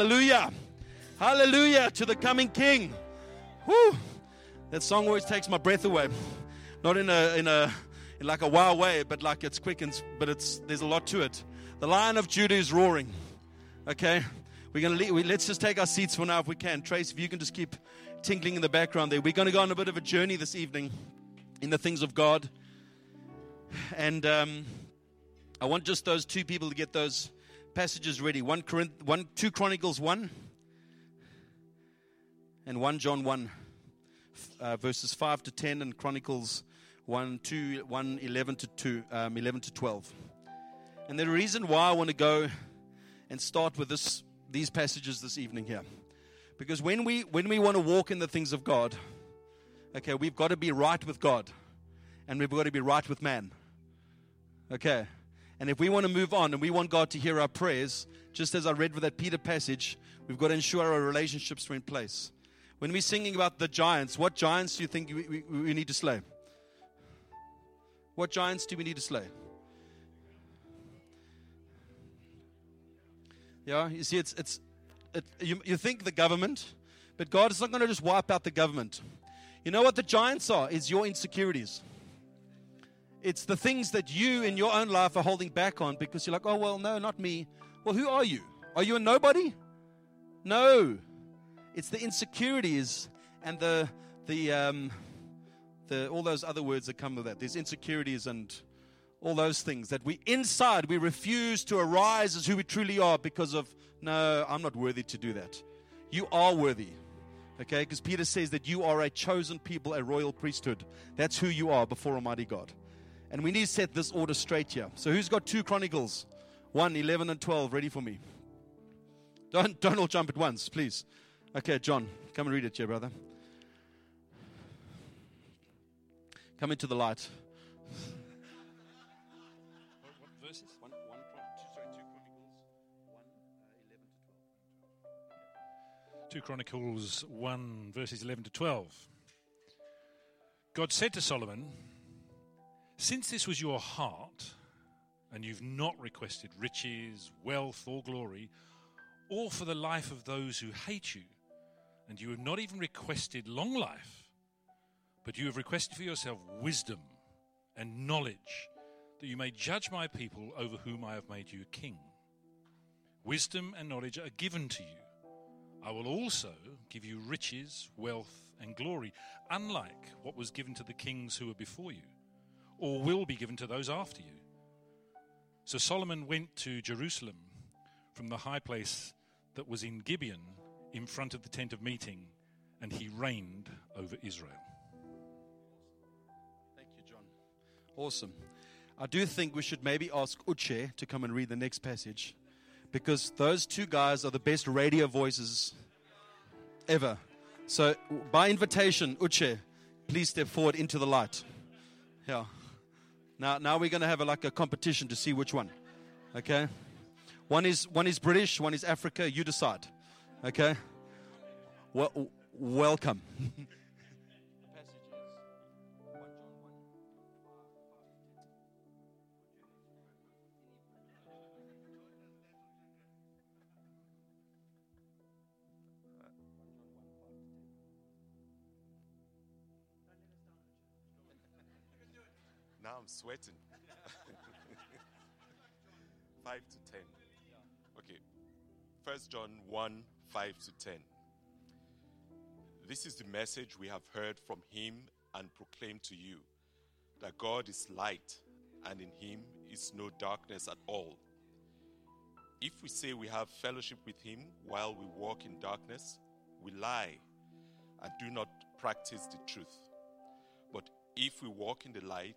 Hallelujah. Hallelujah to the coming King. Whew. That song always takes my breath away. Not in a in a in like a wow way, but like it's quick and but it's there's a lot to it. The Lion of Judah is roaring. Okay, we're gonna leave, we, let's just take our seats for now if we can. Trace, if you can just keep tinkling in the background there. We're to go on a bit of a journey this evening in the things of God, and um, I want just those two people to get those passages ready. One, Corinth, one, two Chronicles one, and one John one, uh, verses five to ten, and Chronicles one, two, one, eleven to two, um, eleven to twelve. And the reason why I want to go and start with this, these passages this evening here, because when we when we want to walk in the things of God, okay, we've got to be right with God, and we've got to be right with man. Okay. And if we want to move on and we want God to hear our prayers, just as I read with that Peter passage, we've got to ensure our relationships are in place. When we're singing about the giants, what giants do you think we, we, we need to slay? What giants do we need to slay? Yeah, you see, it's, it's, it, you, you think the government, but God is not going to just wipe out the government. You know what the giants are? Is your insecurities. It's the things that you in your own life are holding back on because you're like, oh, well, no, not me. Well, who are you? Are you a nobody? No. It's the insecurities and the, the, um, the, all those other words that come with that. There's insecurities and all those things that we inside we refuse to arise as who we truly are because of no i'm not worthy to do that you are worthy okay because peter says that you are a chosen people a royal priesthood that's who you are before almighty god and we need to set this order straight here. So who's got two chronicles? 1 11 and 12 ready for me? Don't don't all jump at once please. Okay john come and read it here brother. Come into the light. Two Chronicles, one, 11 to 12. 2 Chronicles 1, verses 11 to 12. God said to Solomon, Since this was your heart, and you've not requested riches, wealth, or glory, or for the life of those who hate you, and you have not even requested long life, but you have requested for yourself wisdom and knowledge, that you may judge my people over whom I have made you king. Wisdom and knowledge are given to you. I will also give you riches, wealth, and glory, unlike what was given to the kings who were before you, or will be given to those after you. So Solomon went to Jerusalem from the high place that was in Gibeon in front of the tent of meeting, and he reigned over Israel. Thank you, John. Awesome. I do think we should maybe ask Uche to come and read the next passage because those two guys are the best radio voices ever. So, by invitation, Uche, please step forward into the light. Yeah. Now, now we're going to have a, like a competition to see which one. Okay. One is one is British, one is Africa. You decide. Okay. Well, welcome. sweating. 5 to 10. Okay. First John 1 5 to 10. This is the message we have heard from him and proclaimed to you that God is light and in him is no darkness at all. If we say we have fellowship with him while we walk in darkness, we lie and do not practice the truth. But if we walk in the light,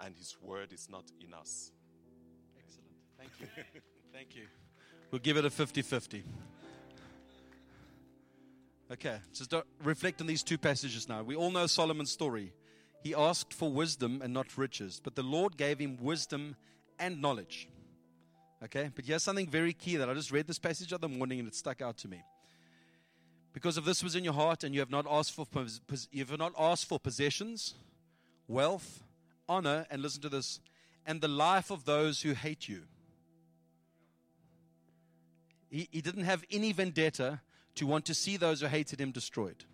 and his word is not in us. Excellent. Thank you. Thank you. We'll give it a 50 50. Okay, just don't reflect on these two passages now. We all know Solomon's story. He asked for wisdom and not riches, but the Lord gave him wisdom and knowledge. Okay, but here's something very key that I just read this passage of the morning and it stuck out to me. Because if this was in your heart and you have not asked for you have not asked for possessions, wealth, honor, and listen to this, and the life of those who hate you. He, he didn't have any vendetta to want to see those who hated him destroyed.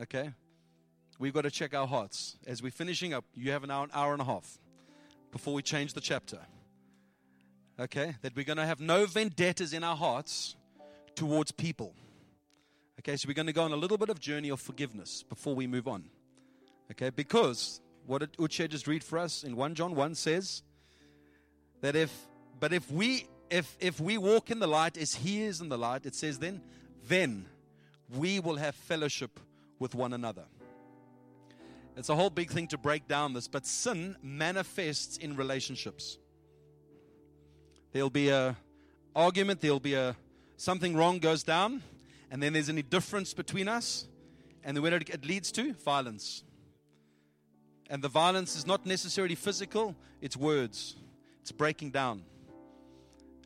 Okay? We've got to check our hearts. As we're finishing up, you have an hour, an hour and a half before we change the chapter. Okay? That we're going to have no vendettas in our hearts towards people. Okay, so we're going to go on a little bit of journey of forgiveness before we move on. Okay, because what Uche just read for us in 1 John 1 says that if, but if we, if, if we walk in the light as he is in the light, it says then, then we will have fellowship with one another. It's a whole big thing to break down this, but sin manifests in relationships. There'll be a argument, there'll be a something wrong goes down, and then there's any difference between us, and then it leads to? Violence. And the violence is not necessarily physical, it's words, it's breaking down.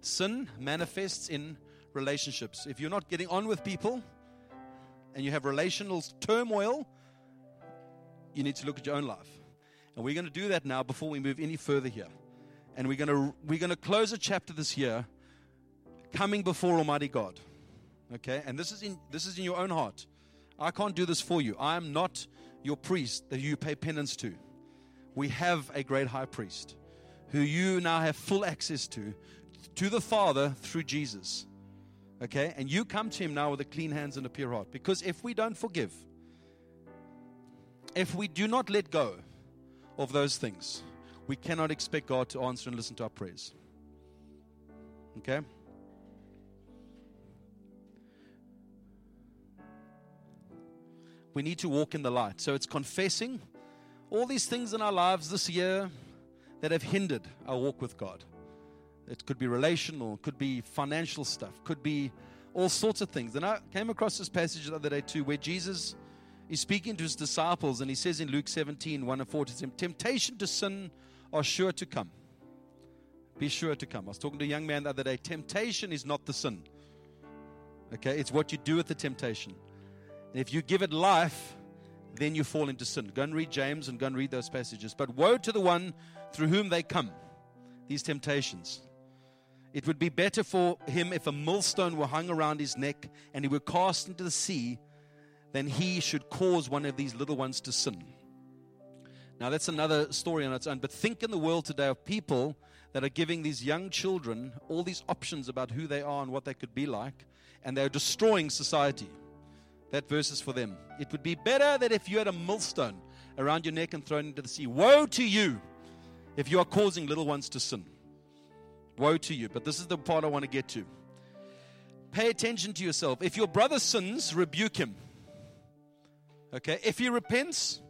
Sin manifests in relationships. If you're not getting on with people and you have relational turmoil, you need to look at your own life. And we're going to do that now before we move any further here. And we're going to we're going to close a chapter this year coming before Almighty God. Okay? And this is in this is in your own heart. I can't do this for you. I am not your priest that you pay penance to. We have a great high priest who you now have full access to, to the Father through Jesus. Okay? And you come to him now with a clean hands and a pure heart. Because if we don't forgive, if we do not let go of those things, we cannot expect God to answer and listen to our prayers. Okay? We need to walk in the light. So it's confessing all these things in our lives this year that have hindered our walk with God. It could be relational, could be financial stuff, could be all sorts of things. And I came across this passage the other day too, where Jesus is speaking to his disciples, and he says in Luke 17, 1 and 4 to them, Temptation to sin are sure to come. Be sure to come. I was talking to a young man the other day. Temptation is not the sin. Okay, it's what you do with the temptation. If you give it life, then you fall into sin. Go and read James and go and read those passages. But woe to the one through whom they come, these temptations. It would be better for him if a millstone were hung around his neck and he were cast into the sea than he should cause one of these little ones to sin. Now, that's another story on its own. But think in the world today of people that are giving these young children all these options about who they are and what they could be like, and they're destroying society. That verse is for them. It would be better that if you had a millstone around your neck and thrown into the sea. Woe to you if you are causing little ones to sin. Woe to you. But this is the part I want to get to. Pay attention to yourself. If your brother sins, rebuke him. Okay? If he repents,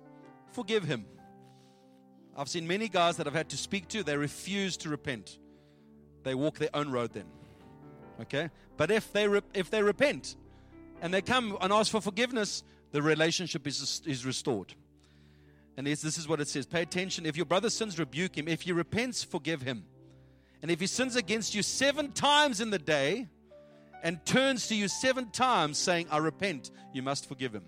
forgive him. I've seen many guys that I've had to speak to, they refuse to repent. They walk their own road then. Okay? But if they, re- if they repent, and they come and ask for forgiveness, the relationship is, is restored. And this is what it says Pay attention. If your brother sins, rebuke him. If he repents, forgive him. And if he sins against you seven times in the day and turns to you seven times saying, I repent, you must forgive him.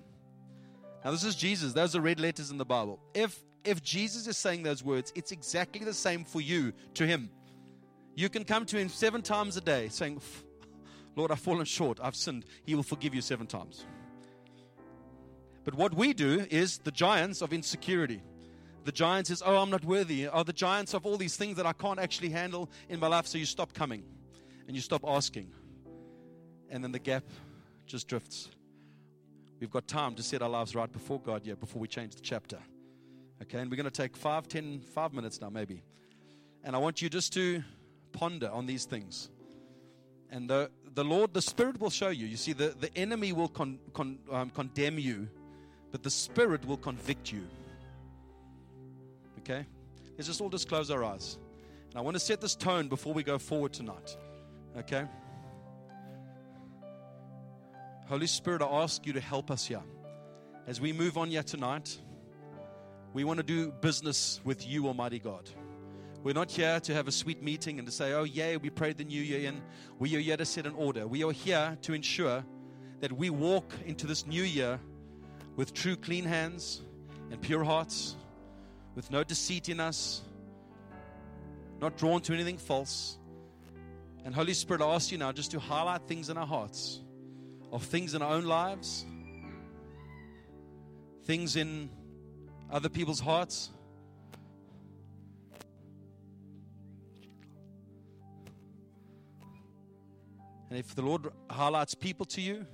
Now, this is Jesus. Those are red letters in the Bible. If, if Jesus is saying those words, it's exactly the same for you to him. You can come to him seven times a day saying, Lord, I've fallen short. I've sinned. He will forgive you seven times. But what we do is the giants of insecurity. The giants is, oh, I'm not worthy. Are the giants of all these things that I can't actually handle in my life. So you stop coming and you stop asking. And then the gap just drifts. We've got time to set our lives right before God, yeah, before we change the chapter. Okay, and we're going to take five, ten, five minutes now, maybe. And I want you just to ponder on these things. And the, the Lord, the Spirit will show you. You see, the, the enemy will con, con, um, condemn you, but the Spirit will convict you. Okay? Let's just all just close our eyes. And I want to set this tone before we go forward tonight. Okay? Holy Spirit, I ask you to help us here. As we move on here tonight, we want to do business with you, Almighty God. We're not here to have a sweet meeting and to say, oh, yeah, we prayed the new year in. We are here to set an order. We are here to ensure that we walk into this new year with true clean hands and pure hearts, with no deceit in us, not drawn to anything false. And Holy Spirit, I ask you now just to highlight things in our hearts, of things in our own lives, things in other people's hearts. And if the Lord highlights people to you,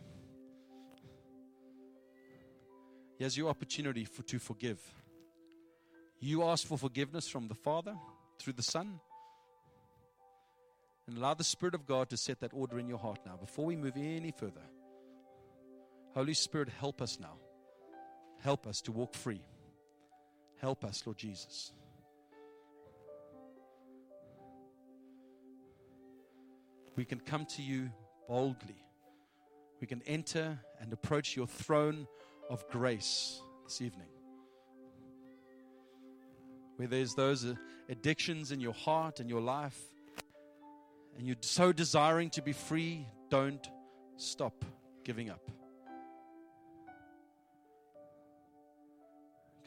He has your opportunity for, to forgive. You ask for forgiveness from the Father through the Son. And allow the Spirit of God to set that order in your heart now. Before we move any further, Holy Spirit, help us now. Help us to walk free. Help us, Lord Jesus. We can come to you boldly. We can enter and approach your throne of grace this evening. Where there's those uh, addictions in your heart and your life, and you're so desiring to be free, don't stop giving up.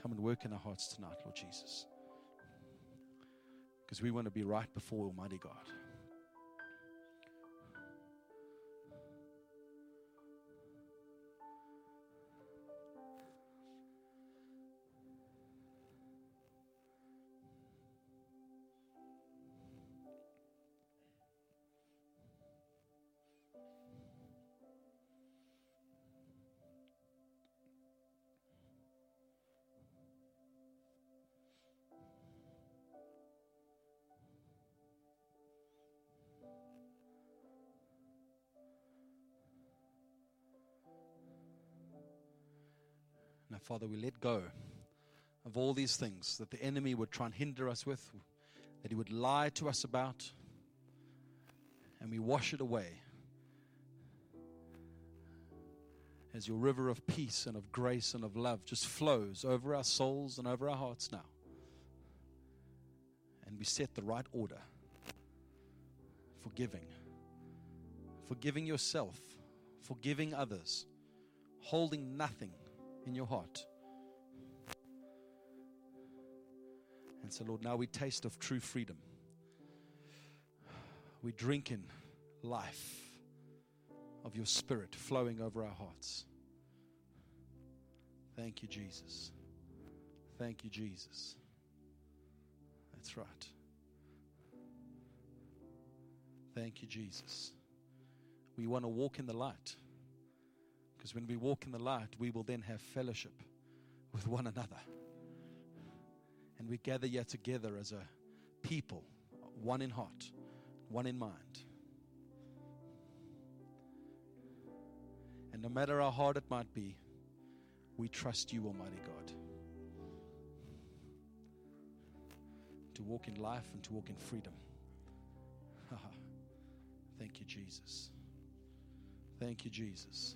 Come and work in our hearts tonight, Lord Jesus. Because we want to be right before Almighty God. Father, we let go of all these things that the enemy would try and hinder us with, that he would lie to us about, and we wash it away as your river of peace and of grace and of love just flows over our souls and over our hearts now. And we set the right order forgiving, forgiving yourself, forgiving others, holding nothing in your heart. And so, Lord, now we taste of true freedom. We drink in life of your spirit flowing over our hearts. Thank you, Jesus. Thank you, Jesus. That's right. Thank you, Jesus. We want to walk in the light. Because when we walk in the light, we will then have fellowship with one another. And we gather here together as a people, one in heart, one in mind. And no matter how hard it might be, we trust you, Almighty God, to walk in life and to walk in freedom. Thank you, Jesus. Thank you, Jesus.